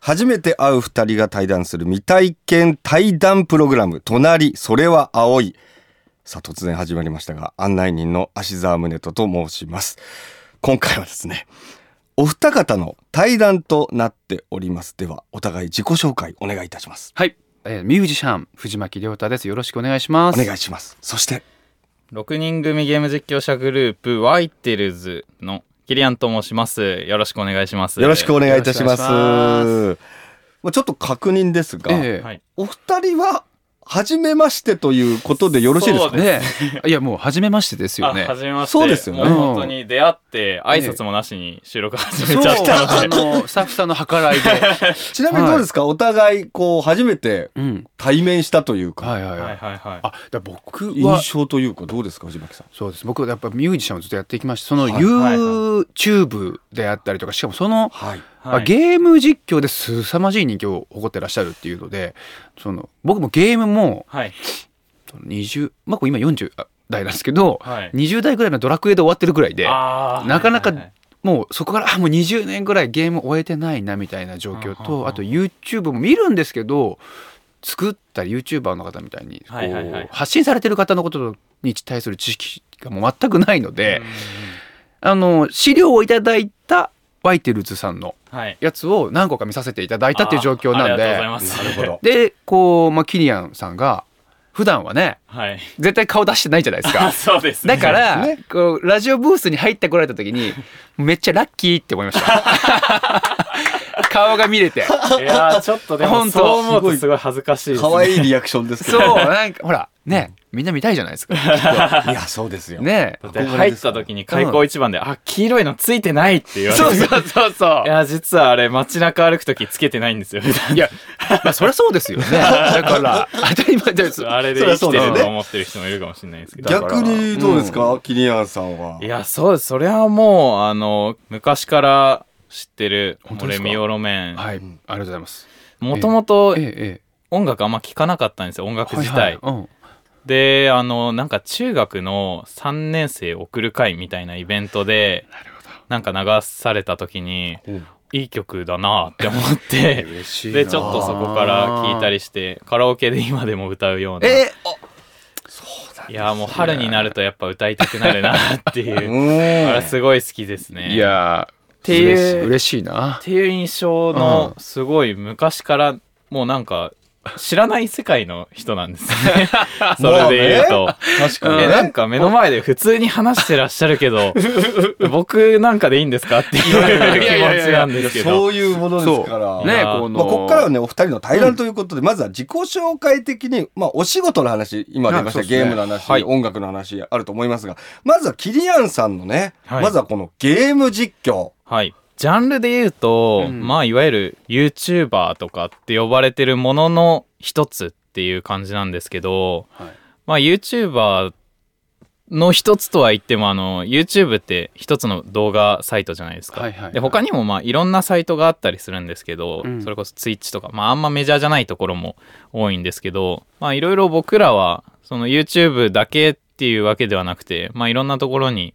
初めて会う二人が対談する未体験対談プログラム、隣、それは青い。さあ、突然始まりましたが、案内人の芦沢宗人と申します。今回はですね、お二方の対談となっております。では、お互い自己紹介お願いいたします。はい、えー、ミュージシャン藤巻亮太ですよろしくお願いしますお願いします。そして、6人組ゲーム実況者グループワイテルズのキリアンと申します。よろしくお願いします。よろしくお願いいたします。まあちょっと確認ですが、ええ。はい。お二人は初めましてということでよろしいですかね？いやもう初めましてですよね。あ初めまして。そうですよね。本当に出会って挨拶もなしに収録始めちゃったあので。のスタッフさんの計らいで。ちなみにどうですか、お互いこう初めてうん。対面したというか、はいはいはい、はい。あ僕は印象というかどうですか藤巻さん？そうです。僕やっぱミュージシャンをずっとやってきましたそのはい。YouTube であったりとかしかもそのはい。まあゲーム実況ですさまじい人気を誇ってらっしゃるっていうのでその僕もゲームもはい。20まあ今40代なんですけど、はい。20代ぐらいのドラクエで終わってるぐらいでなかなかはいはいはい。もうそこからあもう20年ぐらいゲーム終えてないなみたいな状況とあと YouTube も見るんですけど作った YouTuber の方みたいにこはいはいはい。う発信されてる方のことに対する知識がもう全くないのであの資料をいただいたワイテルズさんのはいやつを何個か見させていただいたっていう状況なんあありがとうございでます。なるほど。でこう、まあ、キリアンさんが普段はねはい。絶対顔出してないじゃないですか。あ。そうですね。だから、ね。こうラジオブースに入ってこられた時にめっちゃラッキーって思いました。顔が見れて。いやーちょっとでも本当。そう思うとすごい恥ずかしいですね。可愛いリアクションですけそうど。なんかほらねみんな見たいじゃないですか。いや、そうですよ。ねだって入った時に開口一番で、あ黄色いのついてないって言われて。そうそうそうそいや実はあれ街中歩く時つけてないんですよ。いやまあそりゃそうですよね。だから当たり前です。あれで生きてると思ってる人もいるかもしれないですけど。逆にどうですか、キリアンさんは。いやそうです。それはもうあの昔から知ってる本当ですか？俺ミオロメン。はいありがとうございます。もともとえええ音楽あんま聞かなかったんですよ音え楽自体、はいはい。うんであのなんか中学の3年生送る会みたいなイベントでなんか流された時にうん。いい曲だなって思って でちょっとそこから聞いたりしてカラオケで今でも歌うような。えいやもう春になるとやっぱ歌いたくなるなっていう。うん。あれすごい好きですね。いやてい。う嬉しい嬉しいな。っていう印象のすごい昔からもうなんか知らない世界の人なんですね。それで言うと。確かにね。えなんか目の前で普通に話してらっしゃるけど 僕なんかでいいんですかっていう気持ちなんですけど。そういうものですから。ねこの。まあ、ここからはね、お二人の対談ということで、まずは自己紹介的に、まあ、お仕事の話、今出ました、ゲームの話、はい。音楽の話あると思いますが、まずはキリアンさんのね、はい。まずはこのゲーム実況。はいジャンルで言うと、うん。まあいわゆる YouTuber とかって呼ばれてるものの一つっていう感じなんですけどはい。まあ YouTuber の一つとは言ってもあの YouTube って一つの動画サイトじゃないですか。はいはいはい。で他にもまあいろんなサイトがあったりするんですけど、うん。それこそ Twitch とかまああんまメジャーじゃないところも多いんですけどまあいろいろ僕らはその YouTube だけっていうわけではなくてまあいろんなところに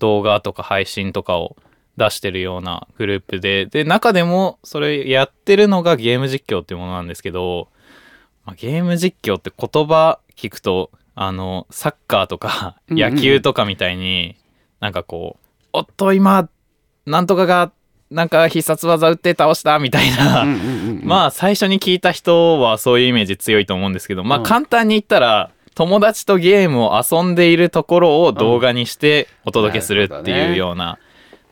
動画とか配信とかを出してるようなグループで。で中でもそれやってるのがゲーム実況っていうものなんですけど、まあ、ゲーム実況って言葉聞くとあのサッカーとかうんうん。野球とかみたいに、なんかこう「おっと今なんとかがなんか必殺技打って倒した」みたいな、うんうんうん まあ最初に聞いた人はそういうイメージ強いと思うんですけどまあうん。簡単に言ったら友達とゲームを遊んでいるところを動画にしてお届けするっていうような、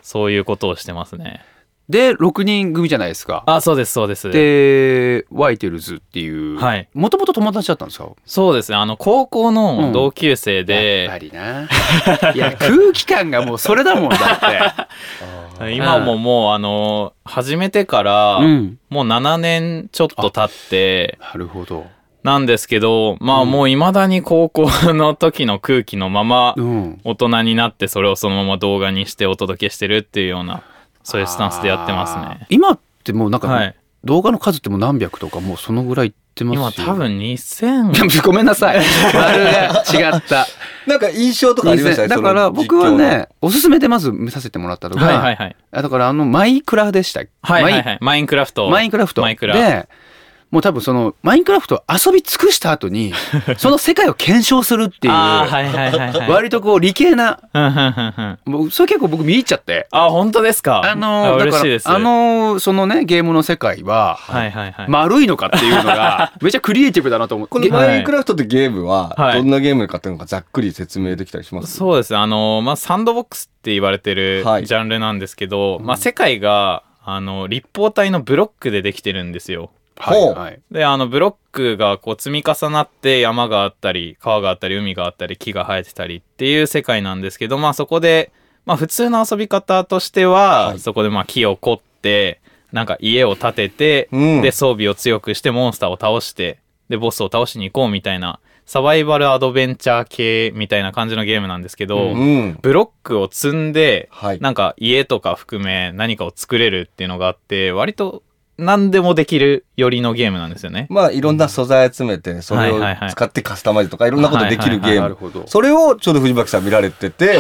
そういうことをしてますね。で6人組じゃないですか。あそうですそうです。でワイテルズっていう。はい。もともと友達だったんですか？そうですね。あの高校の同級生で、やっぱりな。いや空気感がもうそれだもんだ 今ももうあの始めてから、ってうん。もう7年ちょっと経って。なるほどなんですけどまあうん。もう未だに高校の時の空気のままうん。大人になってそれをそのまま動画にしてお届けしてるっていうようなそういうスタンスでやってますね。今ってもうなんか、はい。動画の数ってもう何百とかもうそのぐらいってってますよ。今多分2000 ごめんなさい。違った。なんか印象とかありました？ねだから僕はねおすすめでまず見させてもらったのが、はいはいはいあだからあのマイクラでしたはいはいはいマインクラフトマインクラフトマイクラでもう多分そのマインクラフト遊び尽くした後に その世界を検証するっていう、あーはいはいはいはい。割とこう理系なうんうんうんうん。もうそれ結構僕見入っちゃって。あ本当ですか？あのだから嬉しいです。あのそのねゲームの世界ははいはいはい。丸いのかっていうのが めちゃクリエイティブだなと思って。このマインクラフトってゲームははい。どんなゲームかっていうのがざっくり説明できたりします？そうですね。あの、まあ、サンドボックスって言われてるはい。ジャンルなんですけど、まあ、世界があの立方体のブロックでできてるんですよ。ほうはい。であのブロックがこう積み重なって山があったり川があったり海があったり木が生えてたりっていう世界なんですけどまあそこで、まあ、普通の遊び方としては、はい。そこでまあ木を凝ってなんか家を建てて、うん。で装備を強くしてモンスターを倒してでボスを倒しに行こうみたいなサバイバルアドベンチャー系みたいな感じのゲームなんですけど、うん。ブロックを積んで、はい。なんか家とか含め何かを作れるっていうのがあって割と何でもできるよりのゲームなんですよね。まあいろんな素材集めてそれを使ってカスタマイズとかいろんなことできるゲーム。それをちょうど藤巻さん見られてて。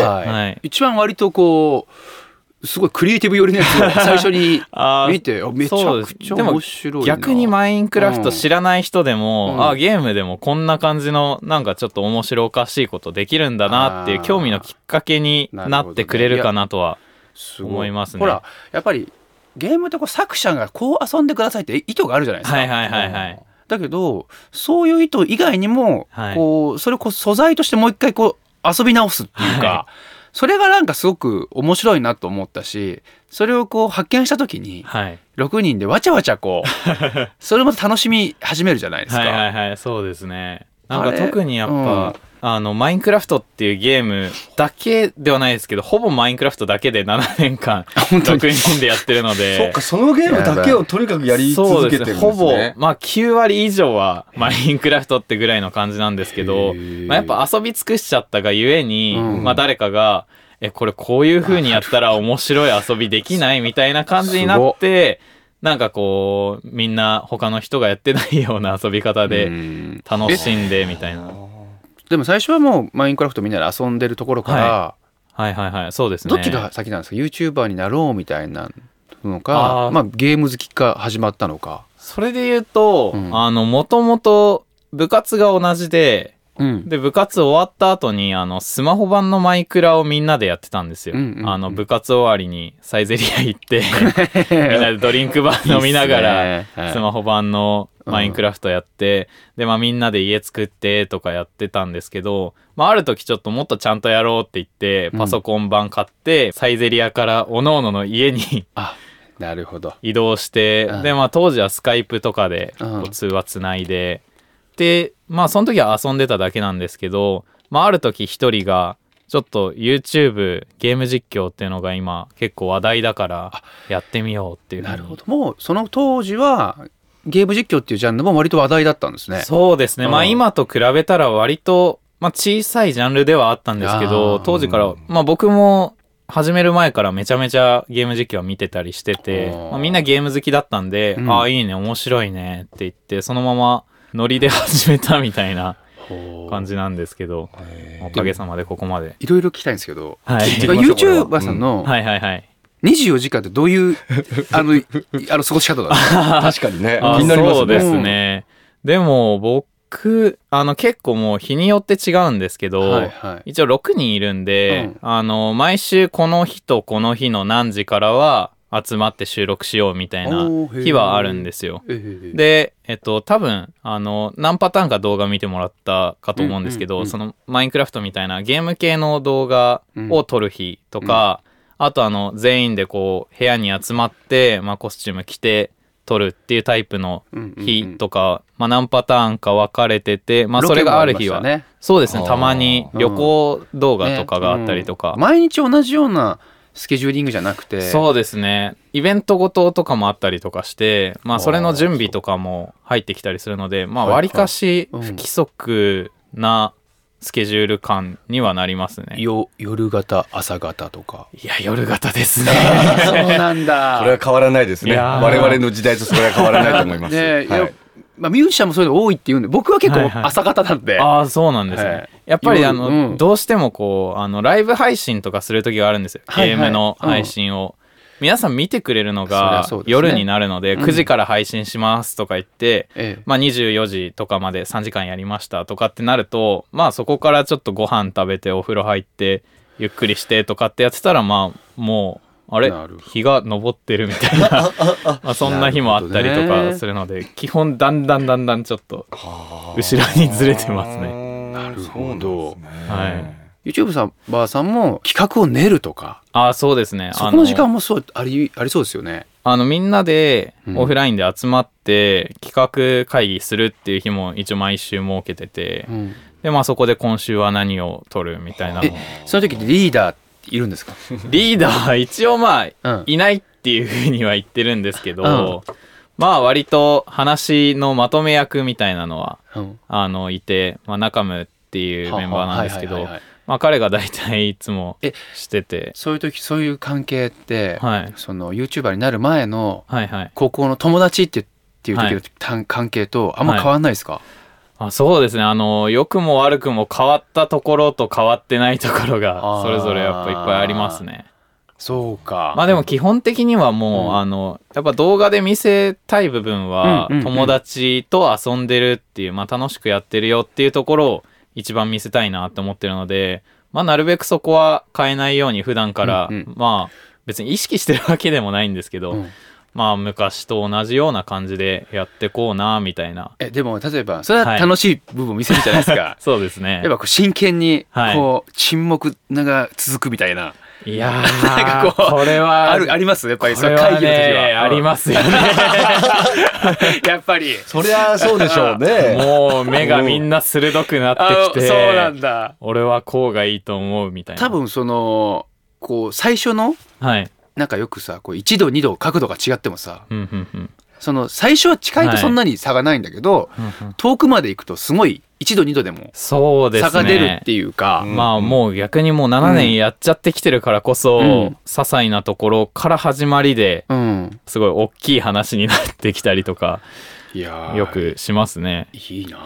一番割とこうすごいクリエイティブ寄りのやつを最初に 見てあめちゃくちゃでも面白いな。逆にマインクラフト知らない人でも、うん。あゲームでもこんな感じのなんかちょっと面白おかしいことできるんだなっていう興味のきっかけになってくれるかなとは思いますね。ほらやっぱりゲームってこう作者がこう遊んでくださいって意図があるじゃないですか。はいはいはいはい。だけどそういう意図以外にも、はい。こうそれをこう素材としてもう一回こう遊び直すっていうか、はそれがなんかすごく面白いなと思ったしそれをこう発見した時にはい。6人でわちゃわちゃこう それも楽しみ始めるじゃないですか。はいはいはいそうですね。なんか特にやっぱ、うんあのマインクラフトっていうゲームだけではないですけどほぼマインクラフトだけで7年間本当に？6人でやってるので そっかそのゲームだけをとにかくやり続けてるんですほぼねまあ9割以上はマインクラフトってぐらいの感じなんですけへど、ー。まあ、やっぱ遊び尽くしちゃったがゆえに、うん。まあ誰かがえこれこういう風にやったら面白い遊びできないみたいな感じになってなんかこうみんな他の人がやってないような遊び方うでん。楽しんでみたいな。でも最初はもうマインクラフトみんなで遊んでるところから、ははいはいはいそうですね。どっちが先なんですか？YouTuber になろうみたいなのあかーまあゲーム好きか始まったのか。それで言うと、うんあのもともと部活が同じでうん、で部活終わった後にあのスマホ版のマイクラをみんなでやってたんですよ。うんうんうんあの部活終わりにサイゼリア行って みんなでドリンクバー飲みながらスマホ版のマインクラフトやって、でまあみんなで家作ってとかやってたんですけど、まあある時ちょっともっとちゃんとやろうって言ってパソコン版買って、サイゼリアから各々の家にあなるほど。移動して、うん。でまあ当時はスカイプとかでうん。こう通話つないで、でまあその時は遊んでただけなんですけど、まあある時一人がちょっと YouTube ゲーム実況っていうのが今結構話題だからやってみようっていうなるほど。もうその当時はゲーム実況っていうジャンルも割と話題だったんですね。そうですね、まあうん。今と比べたら割と、まあ、小さいジャンルではあったんですけあどー。当時から、まあ、僕も始める前からめちゃめちゃゲーム実況は見てたりしてて、うんまあ、みんなゲーム好きだったんで、うん。ああいいね面白いねって言ってそのままノリで始めたみたいな感じなんですけどおかげさまでここまで。いろいろ聞きたいんですけど、はい、YouTuber さんのはいはいはい。24時間ってどういう あのいあの過ごし方だった？確かにね。あ気になりますね。そうですね。でも僕あの結構もう日によって違うんですけど、はいはい。一応6人いるんで、うん。あの毎週この日とこの日の何時からは集まって収録しようみたいな日はあるんですよ。ええで、えっと、多分あの何パターンか動画見てもらったかと思うんですけど、うんうんうん。そのマインクラフトみたいなゲーム系の動画を撮る日とか、あとあの全員でこう部屋に集まって、まあ、コスチューム着て撮るっていうタイプの日とか、まあ、何パターンか分かれてて、まあ、それがある日は、ねそうですね。たまに旅行動画とかがあったりとか、うん。毎日同じようなスケジューリングじゃなくて。そうですね。イベントごととかもあったりとかしてまあそれの準備とかも入ってきたりするのでまあはいはい。わりかしうん。不規則なスケジュール感にはなりますね。よ夜型朝型とか。いや夜型ですね。そうなんだ。これは変わらないですね。我々の時代とそれは変わらないと思いますねいやはいまあ、ミュー。ジシャンもそういうの多いって言うんで僕は結構はいはい朝方なんで、ああそうなんですね、はいやっぱりあの、うん。どうしてもこうあのライブ配信とかする時があるんですよ、ゲームの配信を、皆さん見てくれるのが夜になるのでうん。9時から配信しますとか言って、ええ。まあ、24時とかまで3時間やりましたとかってなるとまあそこからちょっとご飯食べてお風呂入ってゆっくりしてとかってやってたらまあもうあれ？日が昇ってるみたいな。まあそんな日もあったりとかするので基本だんだんだんだんちょっと後ろにずれてますね。ねなるほど。はい YouTube さんばあさんも企画を練るとかあそうですね。そこの時間もそうありありそうですよね。あのみんなでうん。オフラインで集まって企画会議するっていう日も一応毎週設けてて、うん。でまあそこで今週は何を取るみたいな。その時にリーダーっているんですか？リーダーは一応まあうん。いないっていうふうには言ってるんですけど、うんまあ割と話のまとめ役みたいなのはうん。あのいて、まあ、中ムっていうメンバーなんですけど彼が大体いつもえしてて。そういう時そういう関係って、はい。その YouTuber になる前のはいはい。高校の友達ってっていう時のはい。た関係とあんま変わんないですか、あそうですね。あの良くも悪くも変わったところと変わってないところあがー。それぞれやっぱいっぱいありますね。そうか。まあでも基本的にはもう、うん。あのやっぱ動画で見せたい部分は友達と遊んでるっていう、まあ、楽しくやってるよっていうところを一番見せたいなって思ってるので、まあ、なるべくそこは変えないように普段から、うんうん。まあ別に意識してるわけでもないんですけど、うん。まあ昔と同じような感じでやってこうなみたいな。えでも例えばそれは楽しい部分を見せるじゃないですか、そうですね。やっぱこう真剣にはい。こう沈黙が続くみたいな、いやなんーかこうこれはあるあります？やっぱりこれはその会議の時ねは、ありますよね。やっぱり。そりゃそうでしょうね。もう目がみんな鋭くなってきてそうなんだ。俺はこうがいいと思うみたいな。多分そのこう最初のはい。なんかよくさこう1度2度角度が違ってもさうんうんうん。その最初は近いとはいそんなに差がないんだけど、遠くまで行くとすごい1度2度でもそうですね。差が出るっていうか。うん。まあもう逆にもう7年やっちゃってきてるからこそ、うん。些細なところから始まりでうん、すごい大きい話になってきたりとかよくしますね。いいな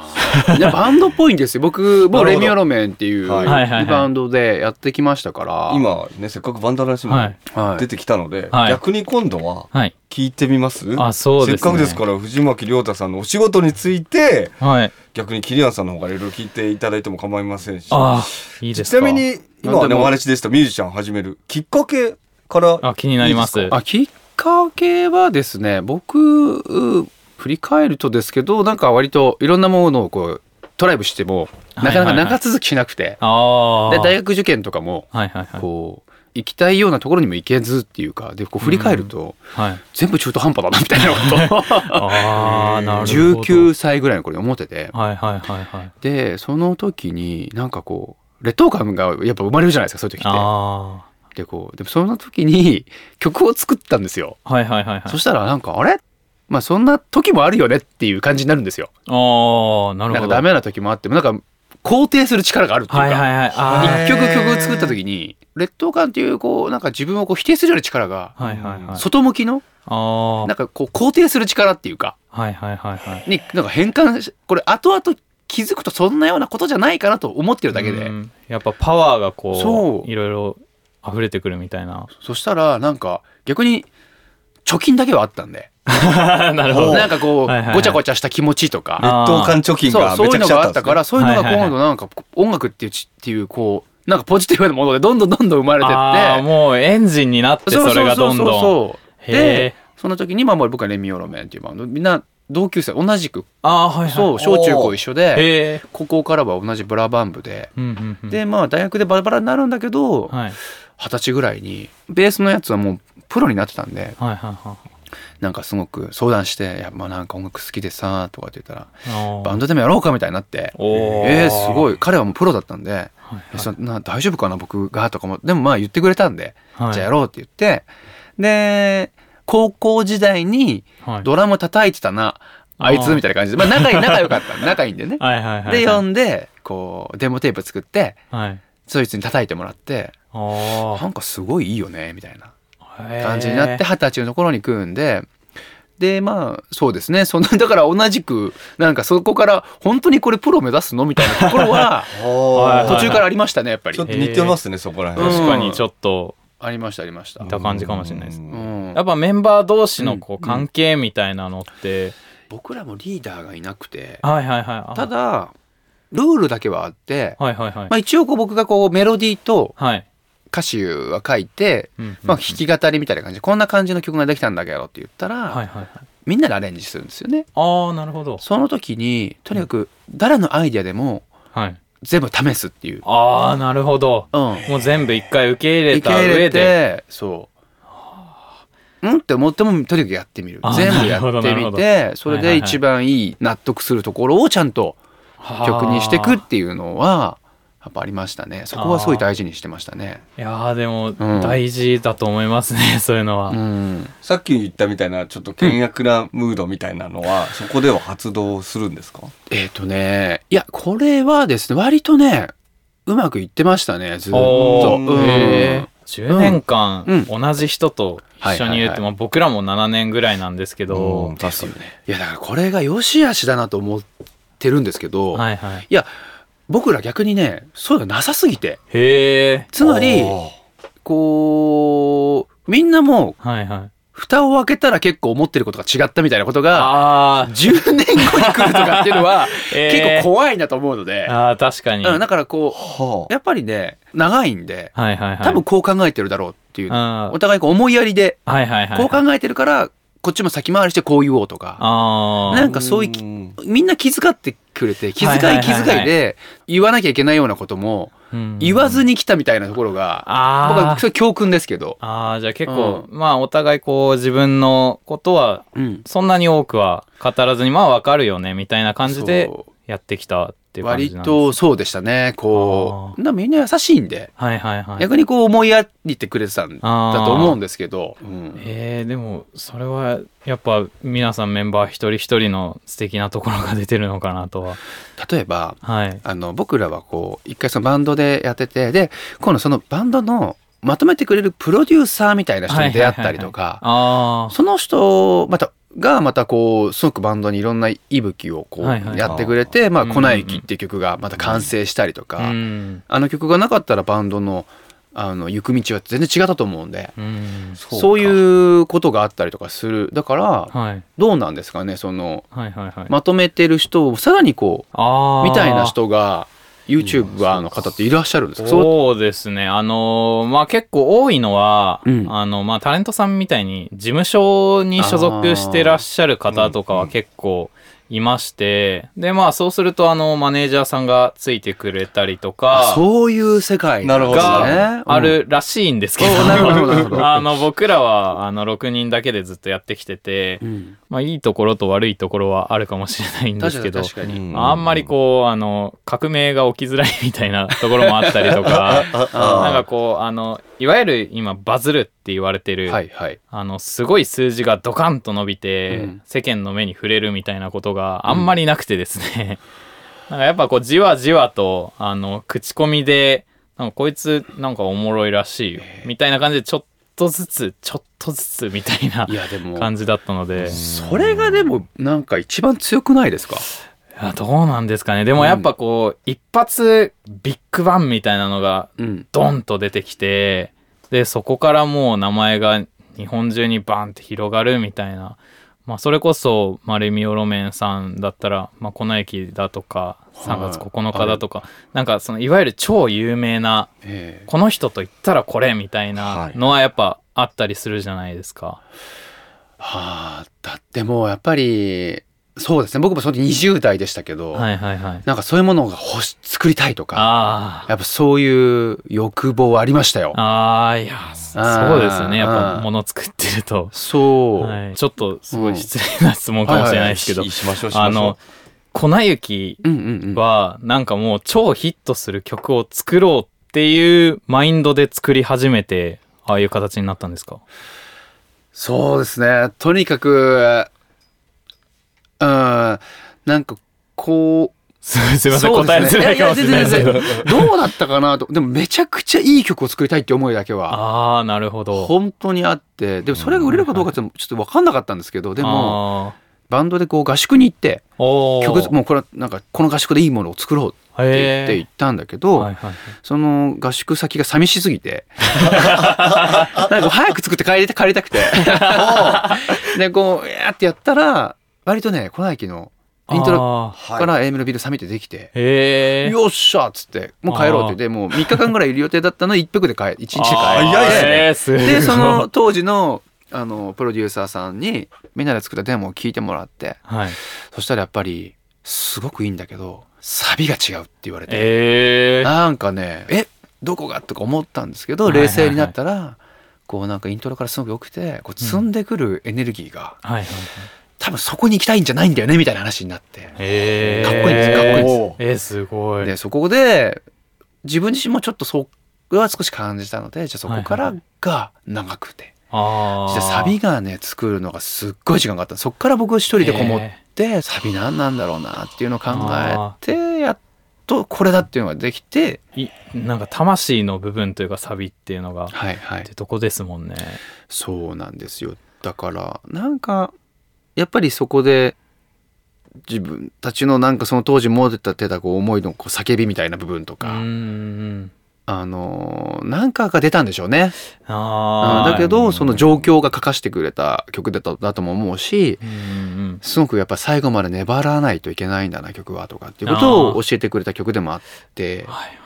あい やバンドっぽいんですよ。僕もうレミオロメンっていうはい。はいはいバンドでやってきましたから。今ねせっかくバンダラシもはい。はい。出てきたので、はい。逆に今度ははい。聞いてみます？あそうですね。せっかくですから藤巻亮太さんのお仕事についてはい。逆にキリアンさんの方からいろいろ聞いていただいても構いませんし。ああ、いいですか。ちなみに今はねお話でした。ミュージシャン始めるきっかけからあ、気になります。あきっかけはですね僕う振り返るとですけどなんか割といろんなものをこうトライブしてもなかなかはいはいはい長続きしなくて、ああ。で大学受験とかもはいはいはい。こう行きたいようなところにも行けずっていうかでこう振り返るとはい。全部中途半端だなみたいなこと ああ、なるほど。19歳ぐらいの頃に思っててはいはいはいはい。でその時になんかこう劣等感がやっぱ生まれるじゃないですかそういう時って。あでこうでもその時に曲を作ったんですよ。あ。はいはいはいはい。そしたらなんかあれ？まあそんな時もあるよねっていう感じになるんですよ。ああ、なるほど。なんかダメな時もあってもなんか肯定する力があるっていうか、はいはいはい。曲曲を作った時に劣等感っていうこうなんか自分をこう否定するような力がはいはいはい。外向きのあなんかこう肯定する力っていうかあ。はいはいはいはい。になんか変換しこれ後々気づくとそんなようなことじゃないかなと思ってるだけで、うんやっぱパワーがこそうういろいろ溢れてくるみたいな。そしたらなんか逆に貯金だけはあったんで なるほど。なんかこう、はいはいはいごちゃごちゃした気持ちとかあ劣等感貯金そうがめちゃくそういうのがあちゃあったからそういうのが今度なんか音楽っていうちっていうこうなんかポジティブなものでどんどんどんどん生まれてってああ、もうエンジンになってそれがどんどん。そうへでえ。その時にまあもう僕はレミオロメンっていうバンドみんな同級生同じくああ、はいはい。そう小中高一緒で。高校からは同じブラバン部でうんうんうん。でまあ大学でバラバラになるんだけどはい。二十歳ぐらいにベースのやつはもうプロになってたんではいはいはなんかすごく相談して「いやまあなんか音楽好きでさ」とかって言ったらいはい。「バンドでもやろうか」みたいになってえー、すごい。彼はもうプロだったんではいえそんな大丈夫かな僕がとかも。でもまあ言ってくれたんで、はい。じゃあやろうって言ってで高校時代にはい。ドラム叩いてたな、あいつみたいな感じで、まあ、仲いい仲良かったんで 仲いいんでね。はいはいはいはい。で呼んでこうデモテープ作ってはい。そいつに叩いてもらってあなんかすごいいいよねみたいな。あ。感じになって二十歳のところに組んででまあそうですね。そんな だから同じくなんかそこから本当にこれプロ目指すのみたいなところは はい途中からありましたねやっぱり。ちょっと似てますね、そこら辺。うん確かにちょっと。ありましたありました。いた感じかもしれないです。ううん。んやっぱメンバー同士のこう関係みたいなのって、僕らもリーダーがいなくて。はいはいはい。あただルールだけはあって、はいはいはい、まあ、一応こう僕がこうメロディーとはい、歌詞は書いて、まあ、弾き語りみたいな感じ。でこんな感じの曲ができたんだけどって言ったら、はいはいはい。みんなでアレンジするんですよね。ああなるほど。その時にとにかく誰のアイデアでもはい。全部試すっていう。ああなるほど。うん。もう全部一回受け入れた上で。てそう。うんって思ってもとにかくやってみる。全部やってみてそれで一番いい納得するところをちゃんと曲にしていくっていうのはやっぱありましたね。そこはすごい大事にしてましたね。いやーでもん。大事だと思いますね、そういうのは、うん、さっき言ったみたいな、ちょっと険悪なムードみたいなのは、そこでは発動するんですか？えっ、とねいやこれはですね割とねうまくいってましたねずっと。おー。うん。へー10年間うん。同じ人と一緒にいるって、僕らも7年ぐらいなんですけど、うん確かに。いやだからこれが良し悪しだなと思ってるんですけど、はいはい。いや僕ら逆にねそういうのなさすぎて。へえ。つまりこうみんなもうはいはい。蓋を開けたら結構思ってることが違ったみたいなことがああ、10年後に来るとかっていうのは えー。結構怖いなと思うので、あー確かに、うんだからこはうやっぱりね長いんではいはいはい。多分こう考えてるだろうっていうお互いこう思いやりではいはいはい。こう考えてるからこっちも先回りしてこう言おうとか。ああなんかそういうみんな気遣ってくれて気遣はい気遣いで言わなきゃいけないようなことも言わずに来たみたいなところが僕はそれ教訓ですけど、あーじゃあ結構、まあお互いこう自分のことはうん、そんなに多くは語らずにまあわかるよねみたいな感じでやってきたっていう感じ割とそうでしたね。こあうみんな優しいんで。はいはいはい。逆にこう思いやりてくれてたんだと思うんですけど、うん。えー、でもそれはやっぱ皆さんメンバー一人一人の素敵なところが出てるのかなとは。例えばはい。あの僕らはこう一回そのバンドでやっててで今度そのバンドのまとめてくれるプロデューサーみたいな人に出会ったりとか。あその人またがまたこうすごくバンドにいろんな息吹をこうやってくれて「まあ、うん粉雪」っていう曲がまた完成したりとか、あうん。あの曲がなかったらバンドのあの行く道は全然違ったと思うんでうん。そうか。そういうことがあったりとかするだからはい。どうなんですかねそのはいはいはい、まとめてる人をさらにこうみたいな人が YouTuber の方っていらっしゃるんですか？そう。ですね。あのーまあ、結構多いのは、うん。あの、まあ、タレントさんみたいに事務所に所属してらっしゃる方とかは結構いまして、で、まあ、そうすると、あの、マネージャーさんがついてくれたりとか、そういう世界なるほど。ねあるらしいんですけど、ど あの、僕らは、あの、6人だけでずっとやってきてて、うん。まあ、いいところと悪いところはあるかもしれないんですけど、あんまりこう、あの、革命が起きづらいみたいなところもあったりとか、なんかこう、あの、いわゆる今バズるって言われてる、はいはい。あの、すごい数字がドカンと伸びて、うん。世間の目に触れるみたいなことがあんまりなくてですね、なんかやっぱこう、じわじわと、あの、口コミで、なんかこいつなんかおもろいらしいよ、みたいな感じでちょっとずつ、ちょっとずつみたいな 感じだったので、それがでもなんか一番強くないですか？いやどうなんですかね。でもやっぱこう、一発ビッグバンみたいなのがうん。ドンと出てきて、で、そこからもう名前が日本中にバンって広がるみたいな。まあ、それこそ、まあ、レミオロメンさんだったら、まあ、粉雪だとか、3月9日だとか、なんかその、いわゆる超有名な、ええ。この人と言ったらこれみたいなのはやっぱあったりするじゃないですか。はあだってもうやっぱりそうですね。僕もその時20代でしたけど、はいはいはい。なんかそういうものが欲し作りたいとか。やっぱそういう欲望ありましたよ。ああ、いや、そうですよね。やっぱ物作ってると。そう、はい、ちょっとすごい失礼な質問かもしれないですけど、ししましょうしましょうあの、粉雪はなんかもう超ヒットする曲を作ろうっていうマインドで作り始めて、ああいう形になったんですか？そうですね。とにかくうんなんかこうすすいません、そう答えづらいかもしれないですけど。どうだったかなと。でもめちゃくちゃいい曲を作りたいって思いだけはああなるほど。本当にあってでもそれが売れるかどうかってちょっと分かんなかったんですけどでもあバンドでこう合宿に行って曲もうこれはなんかこの合宿でいいものを作ろうって言ってへ行ったんだけど、はいはいはい。その合宿先が寂しすぎて なんか早く作って帰りた帰りたくて。でこうやってやったら割とね粉雪のイントロあから A メロビールサミってできて。よっしゃっつってもう帰ろうって言ってもう3日間ぐらいいる予定だったの1泊で帰1日で帰って早いですねその当時のあのプロデューサーさんにみんなで作ったデモを聞いてもらってはい。そしたらやっぱりすごくいいんだけどサビが違うって言われて、えー。なんかねえどこが？とか思ったんですけど冷静になったら、こうなんかイントロからすごく良くてこう積んでくるエネルギーが、はいはいはい多分そこに行きたいんじゃないんだよねみたいな話になって。かっこいいんですかっこいいんです。えーすごい。でそこで自分自身もちょっとそれは少し感じたのでじゃあそこからが長くて、あじゃあサビがね作るのがすっごい時間があった。そこから僕一人でこもって、サビ何なんだろうなっていうのを考えてやっとこれだっていうのができていなんか魂の部分というかサビっていうのがはいはい。ってとこですもんね。そうなんですよ。だからなんかやっぱりそこで自分たちのなんかその当時持ってたこう思いのこう叫びみたいな部分とか、あのーなんかが出たんでしょうね。あーだけどその状況が書かしてくれた曲だとだとも思うしすごくやっぱ最後まで粘らないといけないんだな曲はとかっていうことを教えてくれた曲でもあってはい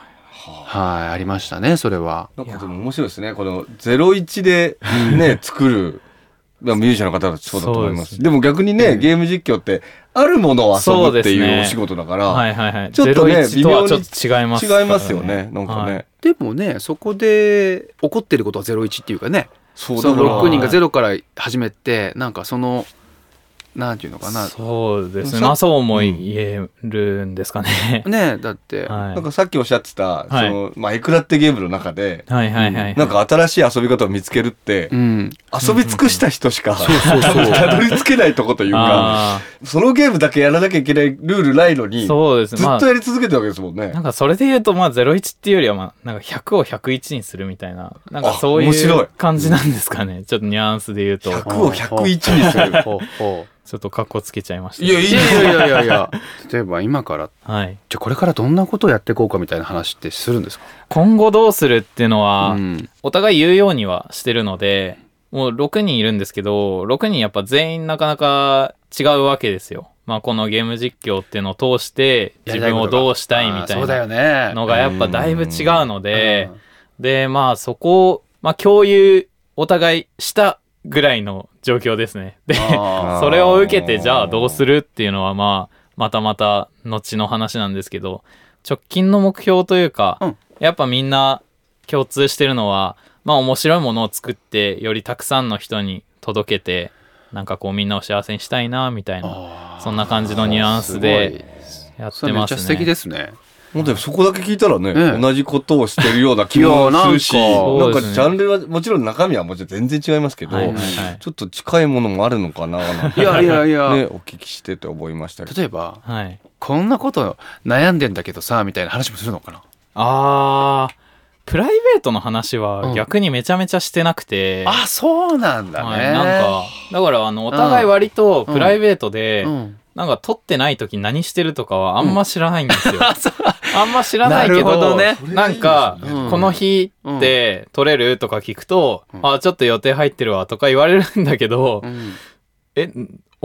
はいありましたねそれは。なんかでも面白いですね。この01でね、作る、まあミュージシャンの方はそうだと思います。ですでも逆にね、ゲーム実況って、あるものを遊ぶっていうお仕事だから、はいはいはい。ちょっとね01とはちょっと違いますから違いますよね。なんかはいね。でもねそこで起こってることは01っていうかね。そうそのから。6人がゼロから始めてなんかそのなんていうのかな。そうですね。さまあそうも言えるんですかね、ねだって、はい。なんかさっきおっしゃってた、はい。その、まあ、エクラってゲームの中で、はいはいはいなんか新しい遊び方を見つけるってう、ん、遊び尽くした人しか、そうそうそう。たどり着けないとこというか、あそのゲームだけやらなきゃいけないルールないのーに、そうですね。まあずっとやり続けてるわけですもんね。な。んかそれで言うとまあ01っていうよりはまあなんか100を101にするみたいななんかそうい面白い。う感じなんですかね。ちょっとニュアンスで言うと。100を101にする。ほうほちょっとカッコつけちゃいました。いやいやいやいやいやいや。例えば今から。はい。じゃあこれからどんなことをやっていこうかみたいな話ってするんですか？今後どうするっていうのは、うん。お互い言うようにはしてるのでもう6人いるんですけど6人やっぱ全員なかなか違うわけですよ。まあこのゲーム実況っていうのを通して自分をどうしたいみたいあーそうだよなね。のがやっぱだいぶ違うのでうん。でまあそこを、まあ、共有お互いしたぐらいの状況ですね。で それを受けてじゃあどうするっていうのはまあまたまた後の話なんですけど直近の目標というか、うん。やっぱみんな共通してるのはまあ面白いものを作ってよりたくさんの人に届けてなんかこうみんなを幸せにしたいなみたいなそんな感じのニュアンスでやっそれめっちゃ素てますね。敵ですね本当にそこだけ聞いたらね、ね。同じことをしてるような気もするし、いやなんか。ジャンルは、もちろん中身はもちろん全然違いますけど、はいはいはい。ちょっと近いものもあるのかななんていやいやいや、ね、お聞きしてて思いましたけど。例えばはい、こんなこと悩んでんだけどさみたいな話もするのかな？あー。プライベートの話うんは逆にめちゃめちゃしてなくて、あそうなんだね、はい、なんかだからあのお互い割とプライベートで、うんなんか撮ってない時何してるとかはあんま知らないんですよ。あんま知らないけどどね。なんか、うん。この日って撮れるとか聞くと、うん。あちょっと予定入ってるわとか言われるんだけど、うん。え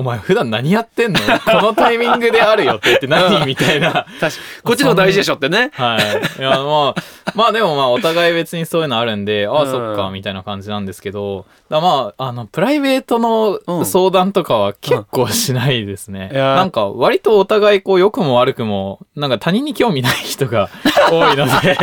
お前普段何やってんの？このタイミングである予定って何？みたいな。確かこっちの方が大事でしょってね。はい。いや、まあ、まあでもまあ、お互い別にそういうのあるんで、ああ、うん。そっか、みたいな感じなんですけど、だまあ、あの、プライベートうん。の相談とかは結構しないですね。いや。なんか、割とお互い、こう、良くも悪くも、なんか他人に興味ない人が 多いので、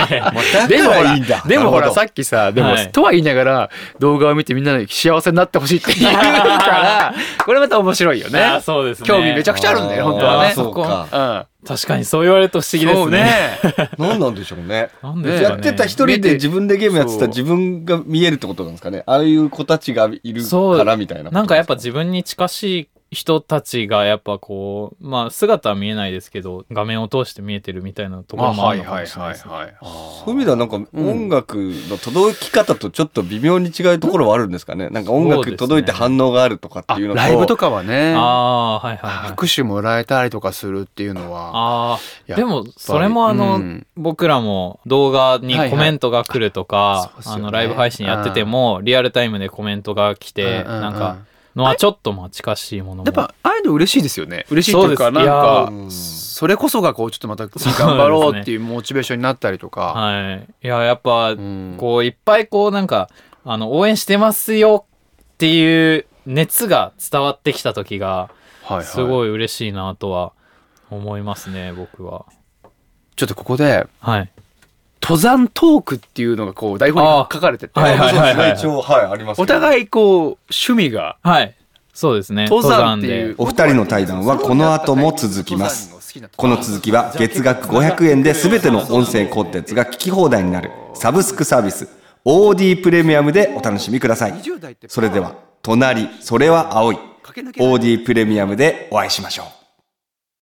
でもほら。でもほらさっきさでも、はいとは言いながら動画を見てみんなで幸せになってほしいって言うからこれまた面白いよねああそうですね。興味めちゃくちゃあるんだよ本当はねそうか。うん確かにそう言われると不思議ですね。そうね 何なんでしょうね。なんですかね。やってた一人で自分でゲームやってた自分が見えるってことなんですかね。ああいう子たちがいるそうからみたいな。なんかやっぱ自分に近し人たちがやっぱこうまあ姿は見えないですけど画面を通して見えてるみたいなところもあるのかもしれないですね。はいそういう意味ではなんか音楽の届き方とちょっと微妙に違うところはあるんですかね。なんか音楽届いて反応があるとかっていうのと。ライブとかはねああはいはいはい。拍手もらえたりとかするっていうのはあでもそれもあの、うん僕らも動画にコメントが来るとか、はいはいねあのライブ配信やっててもリアルタイムでコメントが来て、うんうんうんなんかのはちょっとまあ近しいものも。やっぱああいうの嬉しいですよね。嬉しいっていうかなんかそれこそがこうちょっとまた次頑張ろうっていうモチベーションになったりとか、はい。いややっぱうん。こういっぱいこうなんかあの応援してますよっていう熱が伝わってきた時がはいはい。すごい嬉しいなとは思いますね僕は。ちょっとここではい登山トークっていうのがこう台本に書かれてて、はいはいはいはい一応はいあります。お互いこう趣味がはいそうですね登山っていうお二人の対談はこの後も続きますこの続きは月額500円で全ての音声コンテンツが聞き放題になるサブスクサービス OD プレミアムでお楽しみくださいそれでは「隣それは青い」OD プレミアムでお会いしましょう